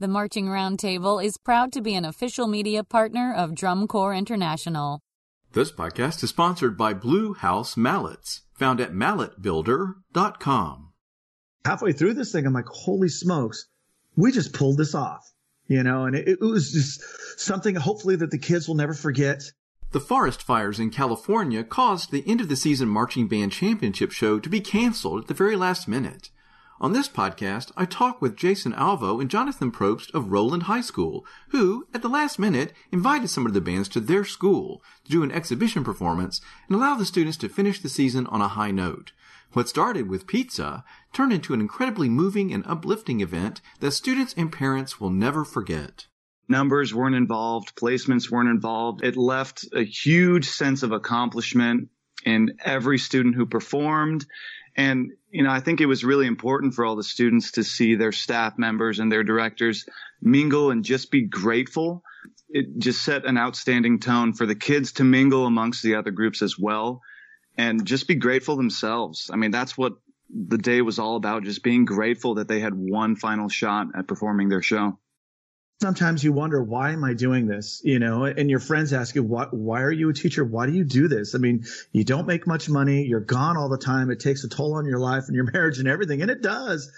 The Marching Roundtable is proud to be an official media partner of Drum Corps International. This podcast is sponsored by Blue House Mallets, found at malletbuilder.com. Halfway through this thing, I'm like, holy smokes, we just pulled this off, you know, and it, it was just something hopefully that the kids will never forget. The forest fires in California caused the end of the season marching band championship show to be canceled at the very last minute. On this podcast, I talk with Jason Alvo and Jonathan Probst of Rowland High School, who, at the last minute, invited some of the bands to their school to do an exhibition performance and allow the students to finish the season on a high note. What started with pizza turned into an incredibly moving and uplifting event that students and parents will never forget. Numbers weren't involved, placements weren't involved. It left a huge sense of accomplishment in every student who performed and, you know, I think it was really important for all the students to see their staff members and their directors mingle and just be grateful. It just set an outstanding tone for the kids to mingle amongst the other groups as well and just be grateful themselves. I mean, that's what the day was all about, just being grateful that they had one final shot at performing their show sometimes you wonder why am i doing this? You know and your friends ask you why, why are you a teacher? Why do you do this? I mean you don't make much money. You're gone all the time. It takes a toll on your life and your marriage and everything and it does.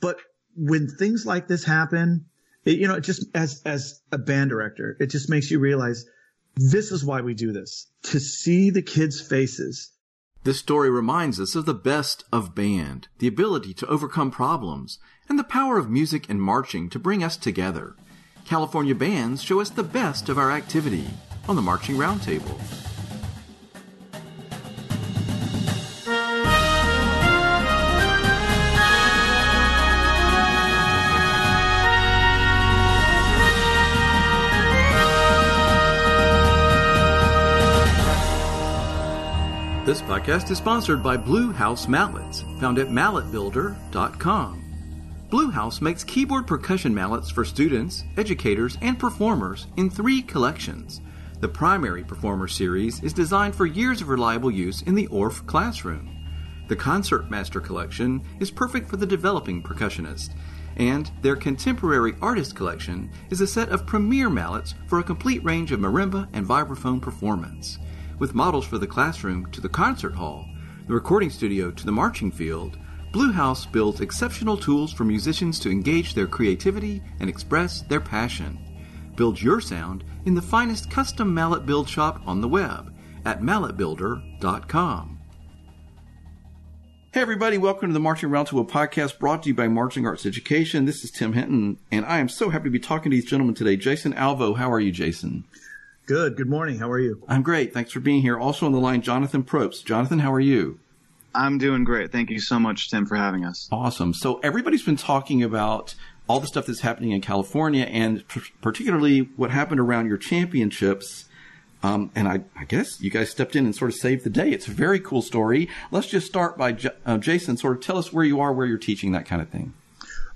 But when things like this happen it, you know it just as as a band director it just makes you realize this is why we do this to see the kids faces. This story reminds us of the best of band the ability to overcome problems and the power of music and marching to bring us together California bands show us the best of our activity on the Marching Roundtable. This podcast is sponsored by Blue House Mallets, found at malletbuilder.com. Blue House makes keyboard percussion mallets for students, educators, and performers in three collections. The primary performer series is designed for years of reliable use in the Orff classroom. The Concert Master collection is perfect for the developing percussionist, and their Contemporary Artist collection is a set of premier mallets for a complete range of marimba and vibraphone performance. With models for the classroom to the concert hall, the recording studio to the marching field, Blue House builds exceptional tools for musicians to engage their creativity and express their passion. Build your sound in the finest custom mallet build shop on the web at malletbuilder.com. Hey everybody, welcome to the Marching Roundtable podcast brought to you by Marching Arts Education. This is Tim Hinton, and I am so happy to be talking to these gentlemen today. Jason Alvo, how are you, Jason? Good. Good morning. How are you? I'm great. Thanks for being here. Also on the line, Jonathan Probst. Jonathan, how are you? I'm doing great. Thank you so much, Tim, for having us. Awesome. So everybody's been talking about all the stuff that's happening in California and particularly what happened around your championships. Um, and I, I, guess you guys stepped in and sort of saved the day. It's a very cool story. Let's just start by uh, Jason. Sort of tell us where you are, where you're teaching, that kind of thing.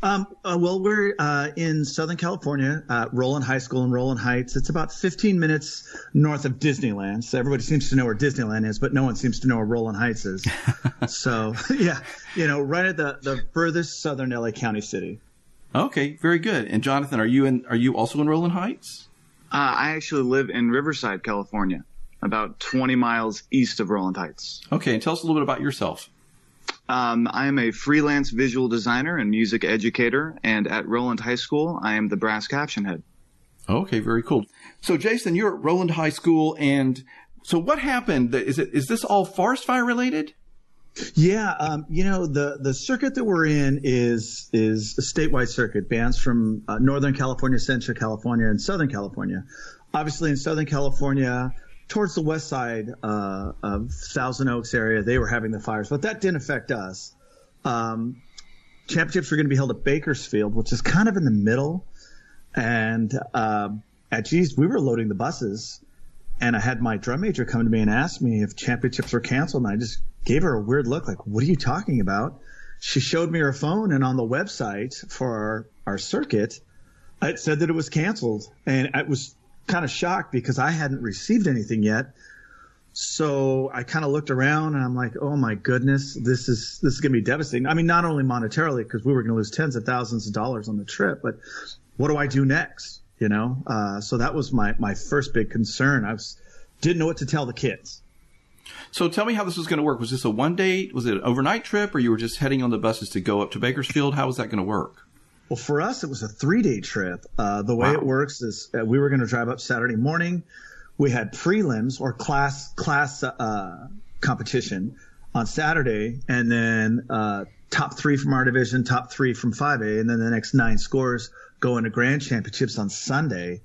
Um, uh, well, we're uh, in Southern California, uh, Rowland High School in Rowland Heights. It's about 15 minutes north of Disneyland. So everybody seems to know where Disneyland is, but no one seems to know where Rowland Heights is. so yeah, you know, right at the, the furthest southern LA County city. Okay, very good. And Jonathan, are you in? Are you also in Rowland Heights? Uh, I actually live in Riverside, California, about 20 miles east of Roland Heights. Okay, and tell us a little bit about yourself. Um, I am a freelance visual designer and music educator, and at Rowland High School, I am the brass caption head. Okay, very cool. So, Jason, you're at Rowland High School, and so what happened? Is it is this all forest fire related? Yeah, um, you know the the circuit that we're in is is a statewide circuit. Bands from uh, Northern California, Central California, and Southern California. Obviously, in Southern California, towards the west side uh, of Thousand Oaks area, they were having the fires, but that didn't affect us. Um, championships were going to be held at Bakersfield, which is kind of in the middle. And uh, at geez, we were loading the buses, and I had my drum major come to me and ask me if championships were canceled, and I just gave her a weird look, like, "What are you talking about?" She showed me her phone, and on the website for our, our circuit, it said that it was canceled, and it was kind of shocked because I hadn't received anything yet. So I kind of looked around and I'm like, oh my goodness, this is this is gonna be devastating. I mean, not only monetarily because we were gonna lose tens of thousands of dollars on the trip, but what do I do next? You know, uh, so that was my my first big concern. I was didn't know what to tell the kids. So tell me how this was going to work. Was this a one day? Was it an overnight trip, or you were just heading on the buses to go up to Bakersfield? How was that going to work? Well, for us, it was a three day trip. Uh, the way Wow. it works is uh, we were going to drive up Saturday morning. We had prelims or class class uh, competition on Saturday, and then uh, top three from our division, top three from 5A, and then the next nine scores go into grand championships on Sunday,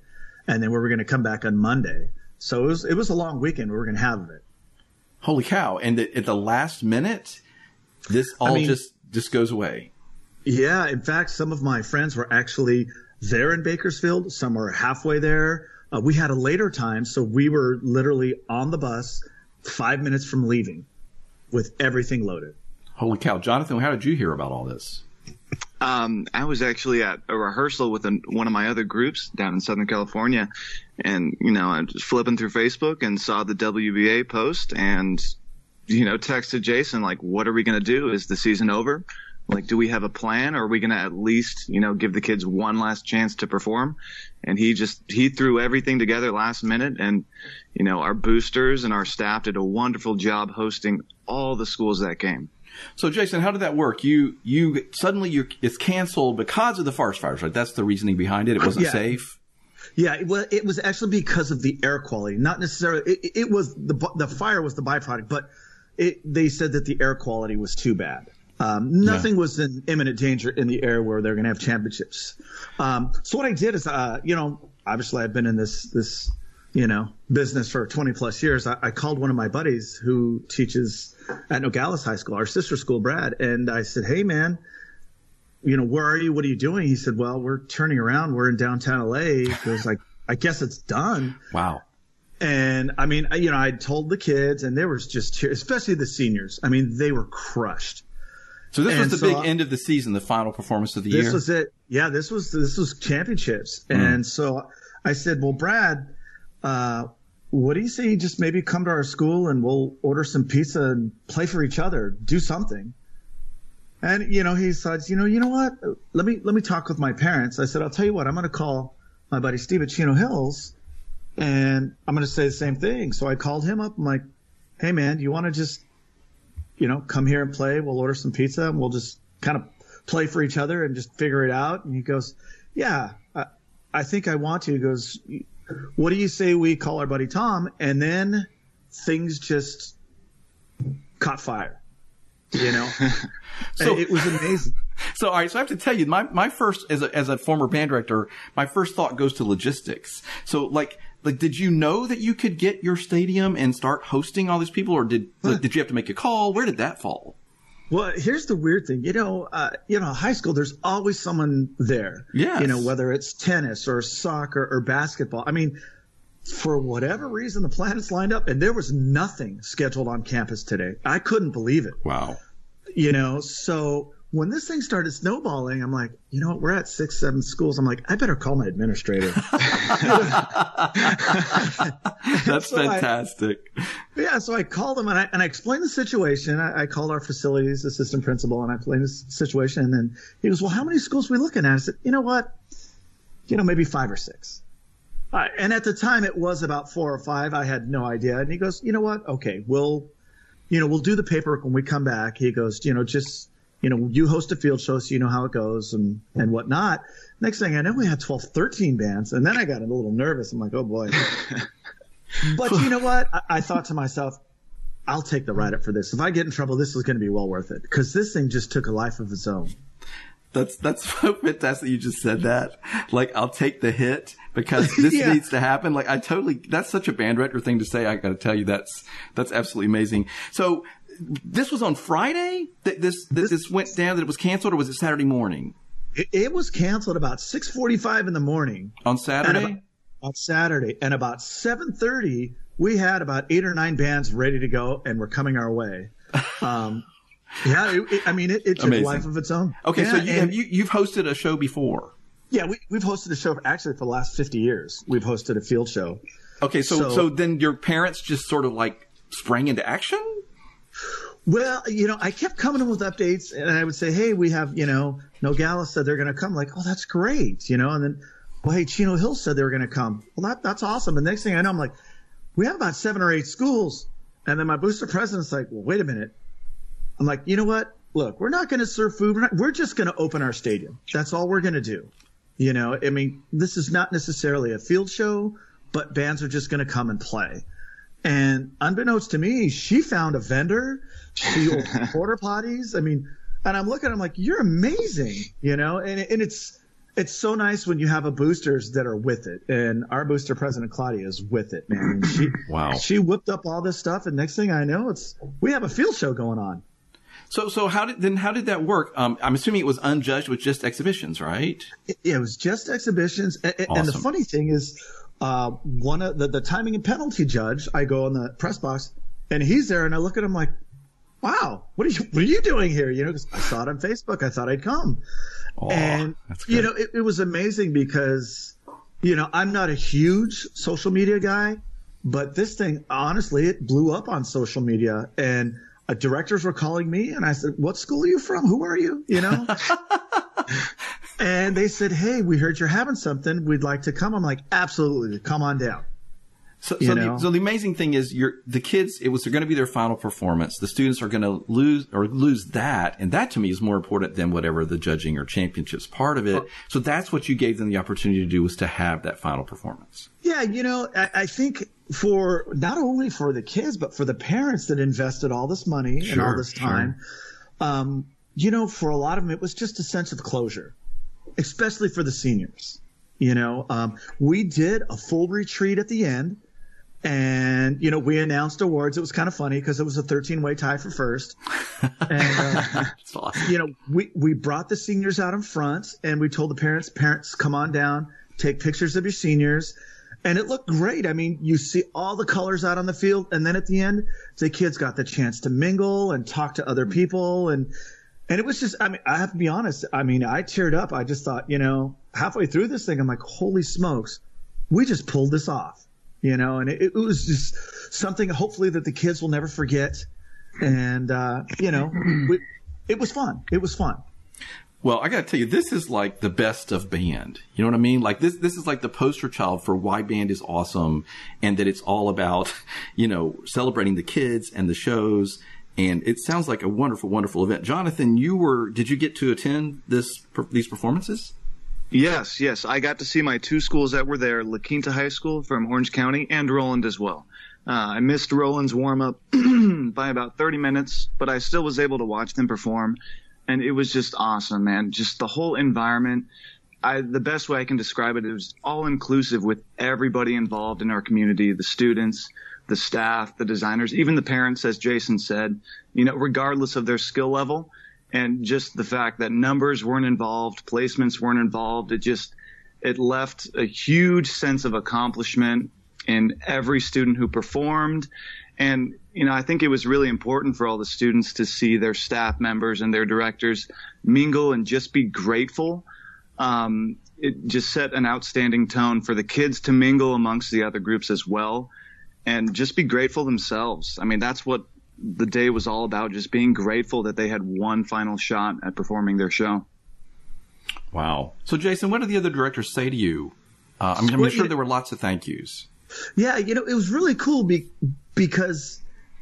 and then we were going to come back on Monday. So it was it was a long weekend we were going to have of it. Holy cow! And at at the last minute, this all mean- just just goes away. Yeah, in fact, some of my friends were actually there in Bakersfield. Some were halfway there. Uh, we had a later time, so we were literally on the bus five minutes from leaving with everything loaded. Holy cow, Jonathan! How did you hear about all this? Um, I was actually at a rehearsal with an, one of my other groups down in Southern California, and you know, I'm just flipping through Facebook and saw the WBA post, and you know, texted Jason like, "What are we gonna do? Is the season over? Like, do we have a plan, or are we gonna at least, you know, give the kids one last chance to perform?" And he just he threw everything together last minute, and you know, our boosters and our staff did a wonderful job hosting all the schools that game. So, Jason, how did that work? You you suddenly you it's canceled because of the forest fires, right? That's the reasoning behind it. It wasn't Yeah. safe. Yeah, it- well, it was actually because of the air quality, not necessarily. It, it was the the fire was the byproduct, but it, they said that the air quality was too bad. Um, nothing was in imminent danger in the air where they're going to have championships. Um, so what I did is, uh, you know, obviously I've been in this this you know business for 20 plus years. I, I called one of my buddies who teaches at Nogales High School, our sister school, Brad, and I said, "Hey, man." you know, where are you? What are you doing? He said, well, we're turning around. We're in downtown LA. He goes like, I guess it's done. Wow. And I mean, you know, I told the kids and there was just tears, especially the seniors. I mean, they were crushed. So this And was the so big I- end of the season, the final performance of the This year. This was it. Yeah, this was, this was championships. Mm. And so I said, well, Brad, uh, what do you say you just maybe come to our school and we'll order some pizza and play for each other, do something. And you know, he said, you know, you know what? Let me let me talk with my parents. I said, I'll tell you what, I'm going to call my buddy Steve at Chino Hills, and I'm going to say the same thing. So I called him up. I'm like, hey man, do you want to just, you know, come here and play? We'll order some pizza and we'll just kind of play for each other and just figure it out. And he goes, yeah, I, I think I want to. He goes, what do you say we call our buddy Tom? And then things just caught fire. You know, So- it was amazing. So, all right. So I have to tell you, my, my first, as a, as a former band director, my first thought goes to logistics. So like, like, did you know that you could get your stadium and start hosting all these people or did, like, did you have to make a call? Where did that fall? Well, here's the weird thing. You know, uh, you know, high school, there's always someone there. yeah You know, whether it's tennis or soccer or basketball. I mean, for whatever reason, the planets lined up and there was nothing scheduled on campus today. I couldn't believe it. Wow. You know, so when this thing started snowballing, I'm like, you know what? We're at six, seven schools. I'm like, I better call my administrator. That's So I- fantastic. Yeah, so I called him and I, and I explained the situation. I, I called our facilities assistant principal and I explained the situation. And then he goes, Well, how many schools are we looking at? I said, You know what? You know, maybe five or six. Uh, and at the time, it was about four or five. I had no idea. And he goes, You know what? Okay, we'll, you know, we'll do the paperwork when we come back. He goes, You know, just, you know, you host a field show so you know how it goes and, and whatnot. Next thing I know, we had 12, 13 bands. And then I got a little nervous. I'm like, Oh boy. But you know what? I, I thought to myself, I'll take the write up for this. If I get in trouble, this is going to be well worth it because this thing just took a life of its own. That's that's fantastic. You just said that. Like, I'll take the hit because this Yeah. needs to happen. Like, I totally. That's such a band director thing to say. I got to tell you, that's that's absolutely amazing. So, this was on Friday that this that this went down. That it was canceled, or was it Saturday morning? It, it was canceled about 6:45 in the morning On Saturday. about, on Saturday, and about 7:30 we had about eight or nine bands ready to go and were coming our way. Um, yeah, it, it- I mean, it, it took Amazing. a life of its own. okay, so you, have you you've hosted a show before. yeah, we, we've hosted a show actually for the last 50 years. We've hosted a field show. Okay, so, so So- then your parents just sort of like sprang into action. Well, you know, I kept coming in with updates, and I would say, "Hey, we have, you know, Nogales said they're going to come. Like, oh, that's great, you know. And then, well, hey, Chino Hill said they were going to come. Well, that that's awesome. And next thing I know, I'm like, we have about seven or eight schools. And then my booster president's like, well, wait a minute. I'm like, you know what? Look, we're not going to serve food. We're, not, we're just going to open our stadium. That's all we're going to do. You know, I mean, this is not necessarily a field show, but bands are just going to come and play. And unbeknownst to me, she found a vendor. She opened porta potties. I mean, and I'm looking, I'm like, you're amazing, you know, and, and it's, it's so nice when you have a boosters that are with it. And our booster president Claudia is with it, man. She, wow. She whipped up all this stuff. And next thing I know, it's, we have a field show going on. So, so how did then? How did that work? Um, I'm assuming it was unjudged with just exhibitions, right? It, it was just exhibitions, and, awesome. and the funny thing is, uh, one of the, the timing and penalty judge, I go in the press box, and he's there, and I look at him like, "Wow, what are you what are you doing here?" You know, because I saw it on Facebook, I thought I'd come, oh, and you know, it, it was amazing because, you know, I'm not a huge social media guy, but this thing, honestly, it blew up on social media, and uh, directors were calling me and I said, what school are you from? Who are you? You know? and they said, Hey, we heard you're having something. We'd like to come. I'm like, absolutely. Come on down. So, so the, so, the, amazing thing is, the kids. It was going to be their final performance. The students are going to lose or lose that, and that to me is more important than whatever the judging or championships part of it. So that's what you gave them the opportunity to do was to have that final performance. Yeah, you know, I, I think for not only for the kids but for the parents that invested all this money sure, and all this time, sure. um, you know, for a lot of them it was just a sense of closure, especially for the seniors. You know, um, we did a full retreat at the end and you know we announced awards. It was kind of funny because it was a 13 way tie for first. And uh, awesome. you know we we brought the seniors out in front, and we told the parents, parents, come on down, take pictures of your seniors. And it looked great. I mean, you see all the colors out on the field, and then at the end, the kids got the chance to mingle and talk to other people, and and it was just. I mean, I have to be honest. I mean, I teared up. I just thought, you know, halfway through this thing, I'm like, holy smokes, we just pulled this off you know, and it, it, was just something hopefully that the kids will never forget. And, uh, you know, we, it was fun. It was fun. Well, I got to tell you, this is like the best of band. You know what I mean? Like this, this is like the poster child for why band is awesome and that it's all about, you know, celebrating the kids and the shows. And it sounds like a wonderful, wonderful event. Jonathan, you were, did you get to attend this, these performances? Yes, yes. I got to see my two schools that were there, La Quinta High School from Orange County and Rowland as well. Uh, I missed Rowland's warm up by about 30 minutes, but I still was able to watch them perform. And it was just awesome, man. Just the whole environment. I, the best way I can describe it is all inclusive with everybody involved in our community, the students, the staff, the designers, even the parents, as Jason said, you know, regardless of their skill level and just the fact that numbers weren't involved, placements weren't involved, it just it left a huge sense of accomplishment in every student who performed. And you know, I think it was really important for all the students to see their staff members and their directors mingle and just be grateful. Um, it just set an outstanding tone for the kids to mingle amongst the other groups as well and just be grateful themselves. I mean, that's what the day was all about just being grateful that they had one final shot at performing their show. Wow. So, Jason, what did the other directors say to you? Uh, I mean, I'm well, sure there were lots of thank yous. Yeah, you know, it was really cool be- because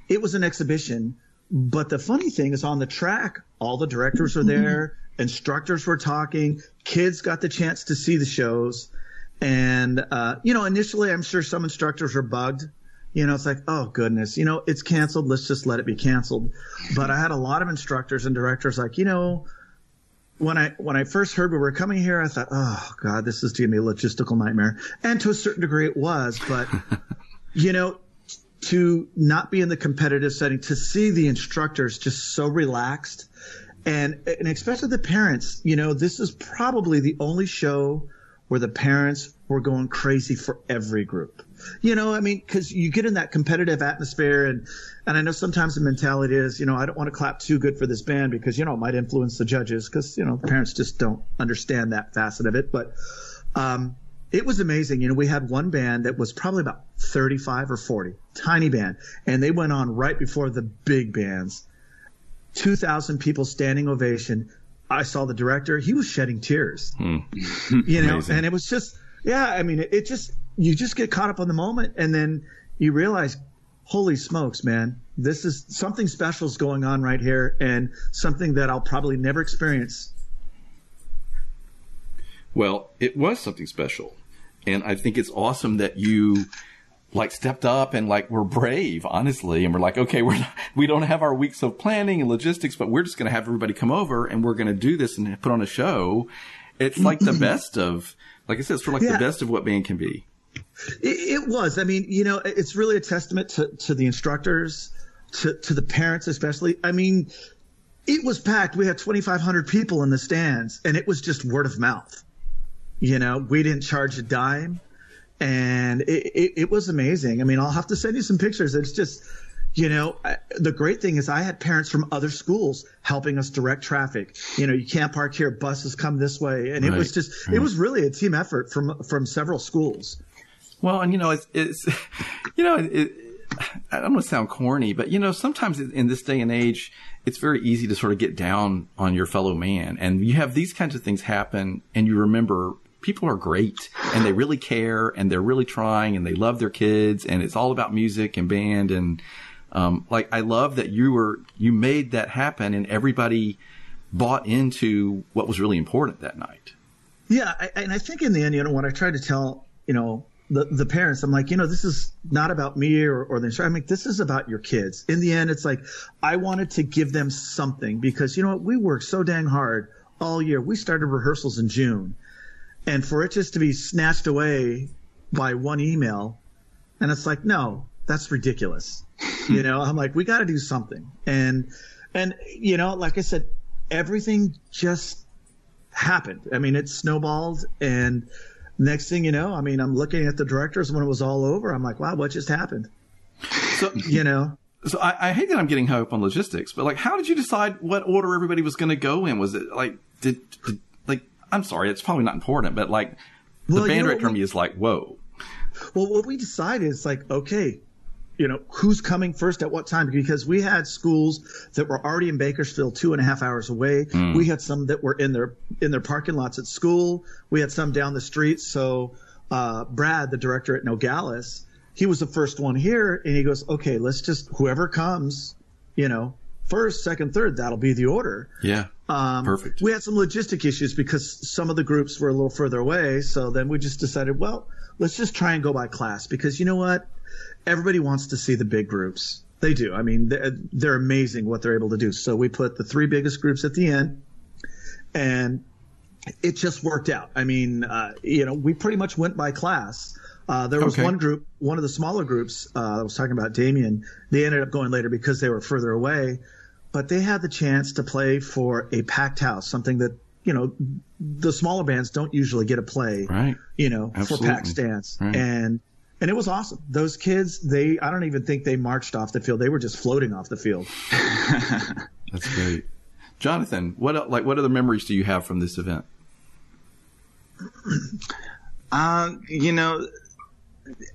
it was an exhibition. But the funny thing is, on the track, all the directors were there, instructors were talking, kids got the chance to see the shows. And, uh, you know, initially, I'm sure some instructors were bugged you know, it's like, oh goodness, you know, it's canceled. Let's just let it be canceled. But I had a lot of instructors and directors like, you know, when I when I first heard we were coming here, I thought, oh god, this is going to be a logistical nightmare. And to a certain degree, it was. But you know, to not be in the competitive setting, to see the instructors just so relaxed, and and especially the parents, you know, this is probably the only show where the parents were going crazy for every group. You know, I mean, because you get in that competitive atmosphere, and and I know sometimes the mentality is, you know, I don't want to clap too good for this band because you know it might influence the judges because you know parents just don't understand that facet of it. But um, it was amazing. You know, we had one band that was probably about 35 or 40, tiny band, and they went on right before the big bands. 2,000 people standing ovation I saw the director; he was shedding tears. Hmm. You know, Amazing. and it was just, yeah. I mean, it, it just you just get caught up on the moment, and then you realize, holy smokes, man, this is something special is going on right here, and something that I'll probably never experience. Well, it was something special, and I think it's awesome that you like stepped up and like we're brave, honestly, and we're like, okay, we're not, we don't have our weeks of planning and logistics, but we're just going to have everybody come over and we're going to do this and put on a show. It's like the best of, like I said, it's of like yeah. the best of what band can be. It, it, was. I mean, you know, it's really a testament to, to the instructors, to, to the parents, especially. I mean, it was packed. We had 2,500 people in the stands and it was just word of mouth. You know, we didn't charge a dime and it, it, it, was amazing. I mean, I'll have to send you some pictures. It's just, you know, the great thing is I had parents from other schools helping us direct traffic. You know, you can't park here, buses come this way, and right. it was just, right. it was really a team effort from from several schools. Well, and you know, it's, it's you know, it, I don't want to sound corny, but you know, sometimes in this day and age, it's very easy to sort of get down on your fellow man, and you have these kinds of things happen, and you remember people are great and they really care and they're really trying and they love their kids and it's all about music and band and um, like I love that you were you made that happen and everybody bought into what was really important that night. Yeah, I, and I think in the end, you know, what I tried to tell you know the the parents, I'm like, you know, this is not about me or, or the instructor. I'm like, this is about your kids. In the end, it's like I wanted to give them something because you know what, we worked so dang hard all year. We started rehearsals in June and for it just to be snatched away by one email and it's like no that's ridiculous you know i'm like we got to do something and and you know like i said everything just happened i mean it snowballed and next thing you know i mean i'm looking at the directors when it was all over i'm like wow what just happened? So you know? so I, I hate that i'm getting hung up on logistics but like how did you decide what order everybody was going to go in? Was it like did, did I'm sorry, it's probably not important, but like the well, band director we, me is like, whoa. Well, what we decided is like, okay, you know, who's coming first at what time? Because we had schools that were already in Bakersfield, two and a half hours away. Mm. We had some that were in their in their parking lots at school. We had some down the street. So uh, Brad, the director at Nogales, he was the first one here, and he goes, okay, let's just whoever comes, you know, first, second, third, that'll be the order. Yeah. Um, Perfect. We had some logistic issues because some of the groups were a little further away. So then we just decided, well, let's just try and go by class because you know what? Everybody wants to see the big groups. They do. I mean, they're, they're amazing what they're able to do. So we put the three biggest groups at the end and it just worked out. I mean, uh, you know, we pretty much went by class. Uh, there was okay. one group, one of the smaller groups uh, I was talking about, Damien. They ended up going later because they were further away but they had the chance to play for a packed house, something that you know the smaller bands don't usually get to play. Right. You know, Absolutely. for packed stands, right. and and it was awesome. Those kids, they I don't even think they marched off the field; they were just floating off the field. That's great, Jonathan. What like what other memories do you have from this event? Uh, you know,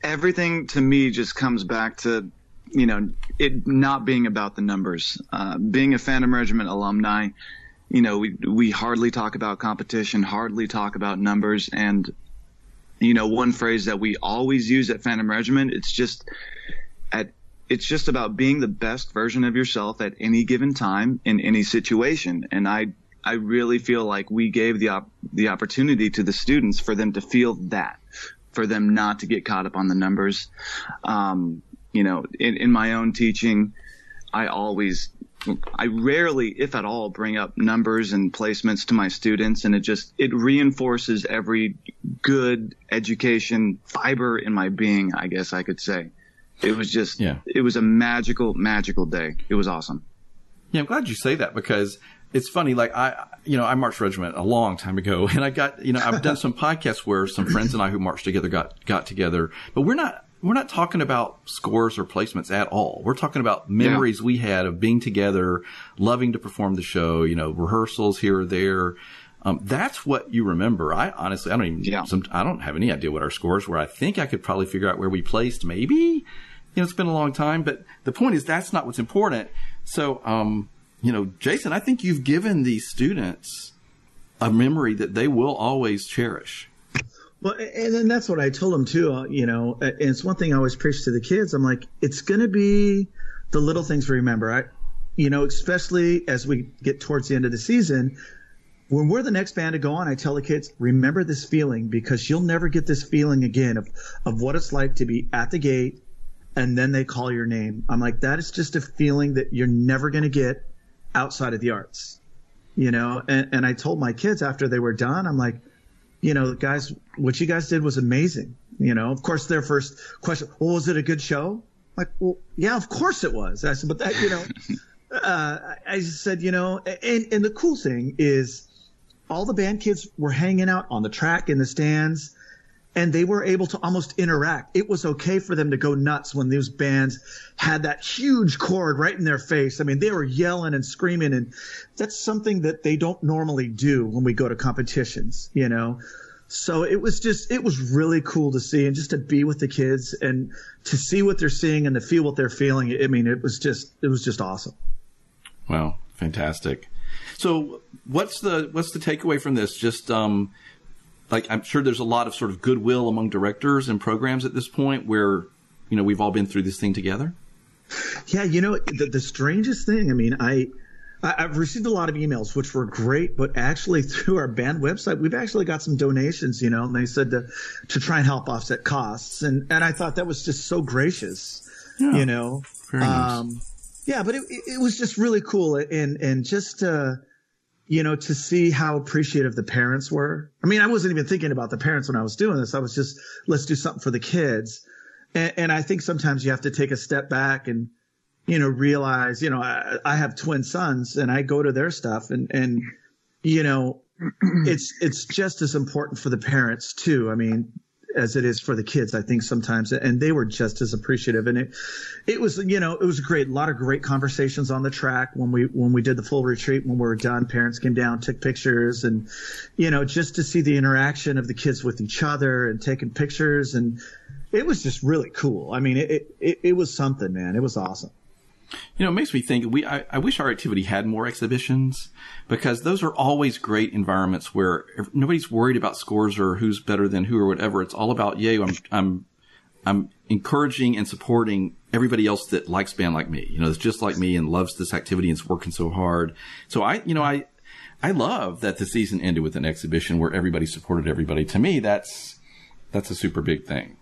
everything to me just comes back to you know, it not being about the numbers. Uh, being a Phantom Regiment alumni, you know, we we hardly talk about competition, hardly talk about numbers, and you know, one phrase that we always use at Phantom Regiment, it's just at it's just about being the best version of yourself at any given time in any situation. And I I really feel like we gave the op- the opportunity to the students for them to feel that, for them not to get caught up on the numbers. Um, you know, in, in my own teaching, I always, I rarely, if at all, bring up numbers and placements to my students. And it just, it reinforces every good education fiber in my being, I guess I could say. It was just, yeah. it was a magical, magical day. It was awesome. Yeah, I'm glad you say that because it's funny. Like I, you know, I marched regiment a long time ago, and I got, you know, I've done some podcasts where some friends and I who marched together got got together, but we're not we're not talking about scores or placements at all. We're talking about memories yeah. we had of being together, loving to perform the show, you know, rehearsals here or there. Um, that's what you remember. I honestly, I don't even, yeah. some, I don't have any idea what our scores were. I think I could probably figure out where we placed maybe. You know, it's been a long time, but the point is that's not what's important. So, um, you know, Jason, I think you've given these students a memory that they will always cherish. Well, and then that's what I told them too. Uh, you know, and it's one thing I always preach to the kids. I'm like, it's going to be the little things we remember. I, you know, especially as we get towards the end of the season, when we're the next band to go on, I tell the kids, remember this feeling because you'll never get this feeling again of, of what it's like to be at the gate and then they call your name. I'm like, that is just a feeling that you're never going to get outside of the arts, you know? And, and I told my kids after they were done, I'm like, you know, guys, what you guys did was amazing. You know, of course, their first question, well, was it a good show? Like, well, yeah, of course it was. I said, but that, you know, uh, I just said, you know, and, and the cool thing is all the band kids were hanging out on the track in the stands and they were able to almost interact. It was okay for them to go nuts when those bands had that huge chord right in their face. I mean, they were yelling and screaming and that's something that they don't normally do when we go to competitions, you know? So it was just, it was really cool to see and just to be with the kids and to see what they're seeing and to feel what they're feeling. I mean, it was just, it was just awesome. Wow. Fantastic. So what's the, what's the takeaway from this? Just, um, like I'm sure there's a lot of sort of goodwill among directors and programs at this point where, you know, we've all been through this thing together. Yeah. You know, the, the strangest thing, I mean, I, I've received a lot of emails, which were great, but actually through our band website, we've actually got some donations, you know, and they said to, to try and help offset costs. And, and I thought that was just so gracious, yeah, you know. Very nice. Um, yeah, but it, it was just really cool. And, and just, uh, you know, to see how appreciative the parents were. I mean, I wasn't even thinking about the parents when I was doing this. I was just, let's do something for the kids. And, and I think sometimes you have to take a step back and, you know, realize, you know, I, I have twin sons and I go to their stuff and, and, you know, it's, it's just as important for the parents too. I mean, as it is for the kids, I think sometimes, and they were just as appreciative. And it, it was, you know, it was great. A lot of great conversations on the track when we, when we did the full retreat, when we were done, parents came down, took pictures and, you know, just to see the interaction of the kids with each other and taking pictures. And it was just really cool. I mean, it, it, it was something, man. It was awesome. You know, it makes me think we, I, I, wish our activity had more exhibitions because those are always great environments where nobody's worried about scores or who's better than who or whatever. It's all about, yay, I'm, I'm, I'm encouraging and supporting everybody else that likes band like me, you know, that's just like me and loves this activity and is working so hard. So I, you know, I, I love that the season ended with an exhibition where everybody supported everybody. To me, that's, that's a super big thing.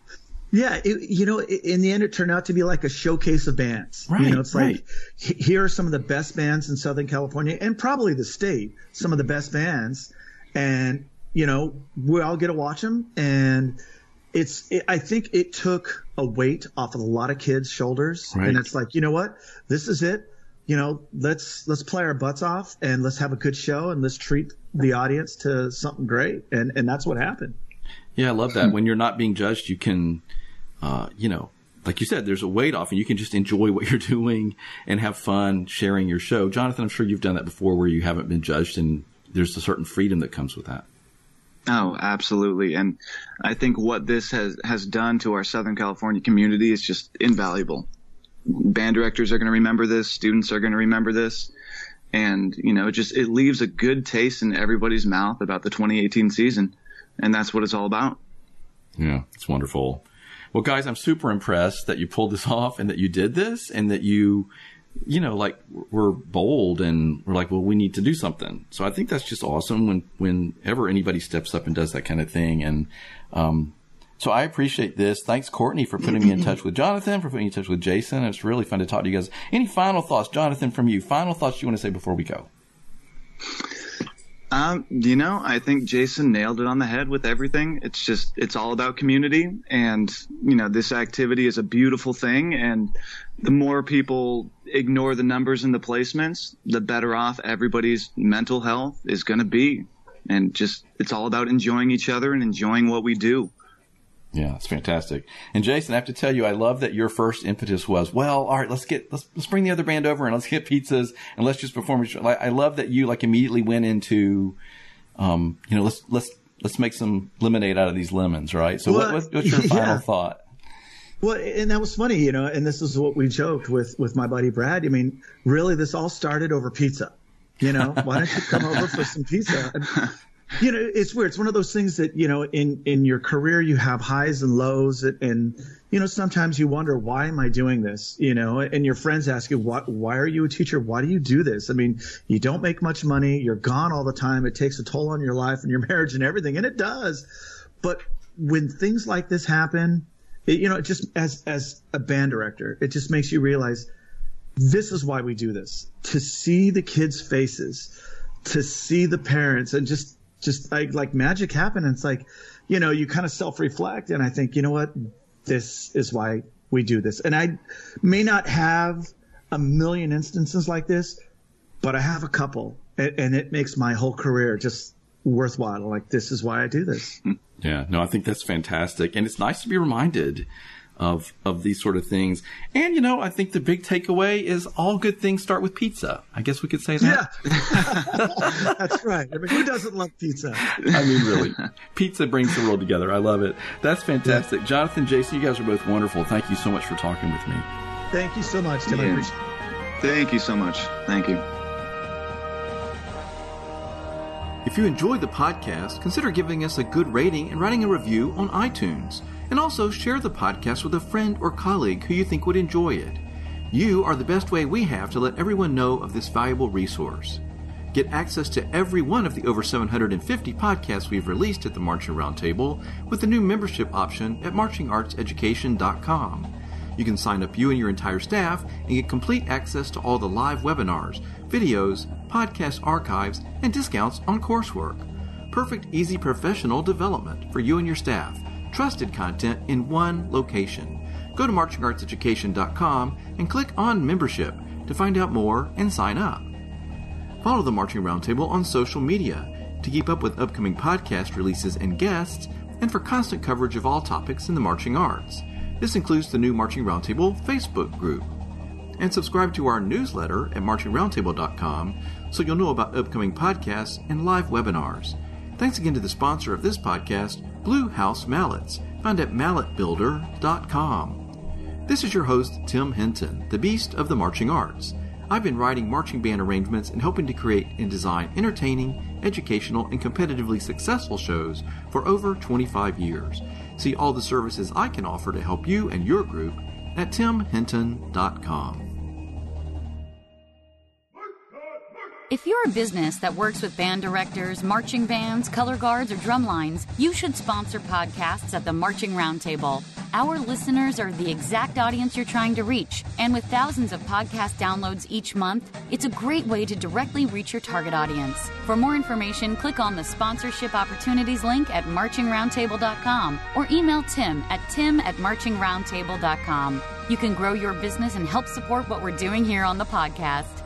Yeah, it, you know, in the end, it turned out to be like a showcase of bands. Right, you know, it's right. like here are some of the best bands in Southern California and probably the state. Some of the best bands, and you know, we all get to watch them. And it's, it, I think it took a weight off of a lot of kids' shoulders, right. and it's like, you know what, this is it. You know, let's let's play our butts off and let's have a good show and let's treat the audience to something great. And and that's what happened. Yeah, I love that. when you're not being judged, you can uh, you know, like you said, there's a weight off and you can just enjoy what you're doing and have fun sharing your show. Jonathan, I'm sure you've done that before where you haven't been judged and there's a certain freedom that comes with that. Oh, absolutely. And I think what this has, has done to our Southern California community is just invaluable. Band directors are going to remember this. Students are going to remember this. And, you know, it just, it leaves a good taste in everybody's mouth about the 2018 season. And that's what it's all about. Yeah, it's wonderful. Well, guys, I'm super impressed that you pulled this off and that you did this and that you, you know, like were bold and we're like, well, we need to do something. So I think that's just awesome when, whenever anybody steps up and does that kind of thing. And, um, so I appreciate this. Thanks, Courtney, for putting me in touch with Jonathan, for putting me in touch with Jason. It's really fun to talk to you guys. Any final thoughts, Jonathan, from you? Final thoughts you want to say before we go? Um, you know, I think Jason nailed it on the head with everything. It's just, it's all about community. And, you know, this activity is a beautiful thing. And the more people ignore the numbers and the placements, the better off everybody's mental health is going to be. And just, it's all about enjoying each other and enjoying what we do. Yeah, it's fantastic. And Jason, I have to tell you, I love that your first impetus was, well, all right, let's get, let's, let's bring the other band over and let's get pizzas and let's just perform. I love that you like immediately went into, um, you know, let's, let's, let's make some lemonade out of these lemons, right? So well, what, what's your final yeah. thought? Well, and that was funny, you know, and this is what we joked with with my buddy Brad. I mean, really, this all started over pizza. You know, why don't you come over for some pizza? And, you know, it's weird. It's one of those things that you know, in in your career, you have highs and lows, and, and you know, sometimes you wonder why am I doing this? You know, and your friends ask you, why why are you a teacher? Why do you do this? I mean, you don't make much money. You're gone all the time. It takes a toll on your life and your marriage and everything, and it does. But when things like this happen it, you know, it just as as a band director, it just makes you realize this is why we do this to see the kids' faces, to see the parents, and just just like like magic happen. And it's like, you know, you kind of self reflect, and I think, you know what, this is why we do this. And I may not have a million instances like this, but I have a couple, and, and it makes my whole career just worthwhile. Like this is why I do this. Yeah, no, I think that's fantastic, and it's nice to be reminded of of these sort of things. And you know, I think the big takeaway is all good things start with pizza. I guess we could say that. Yeah, that's right. I mean, who doesn't love pizza? I mean, really, pizza brings the world together. I love it. That's fantastic, yeah. Jonathan, Jason. You guys are both wonderful. Thank you so much for talking with me. Thank you so much, Tim. Yeah. Thank you so much. Thank you. If you enjoyed the podcast, consider giving us a good rating and writing a review on iTunes. And also share the podcast with a friend or colleague who you think would enjoy it. You are the best way we have to let everyone know of this valuable resource. Get access to every one of the over 750 podcasts we've released at the Marching Roundtable with the new membership option at marchingartseducation.com. You can sign up you and your entire staff and get complete access to all the live webinars, videos, podcast archives, and discounts on coursework. Perfect, easy professional development for you and your staff. Trusted content in one location. Go to marchingartseducation.com and click on membership to find out more and sign up. Follow the Marching Roundtable on social media to keep up with upcoming podcast releases and guests, and for constant coverage of all topics in the marching arts. This includes the new Marching Roundtable Facebook group. And subscribe to our newsletter at marchingroundtable.com so you'll know about upcoming podcasts and live webinars. Thanks again to the sponsor of this podcast, Blue House Mallets, found at malletbuilder.com. This is your host, Tim Hinton, the beast of the marching arts. I've been writing marching band arrangements and helping to create and design entertaining, educational, and competitively successful shows for over 25 years. See all the services I can offer to help you and your group at timhinton.com. If you're a business that works with band directors, marching bands, color guards, or drum lines, you should sponsor podcasts at the Marching Roundtable. Our listeners are the exact audience you're trying to reach, and with thousands of podcast downloads each month, it's a great way to directly reach your target audience. For more information, click on the sponsorship opportunities link at marchingroundtable.com or email Tim at tim at marchingroundtable.com. You can grow your business and help support what we're doing here on the podcast.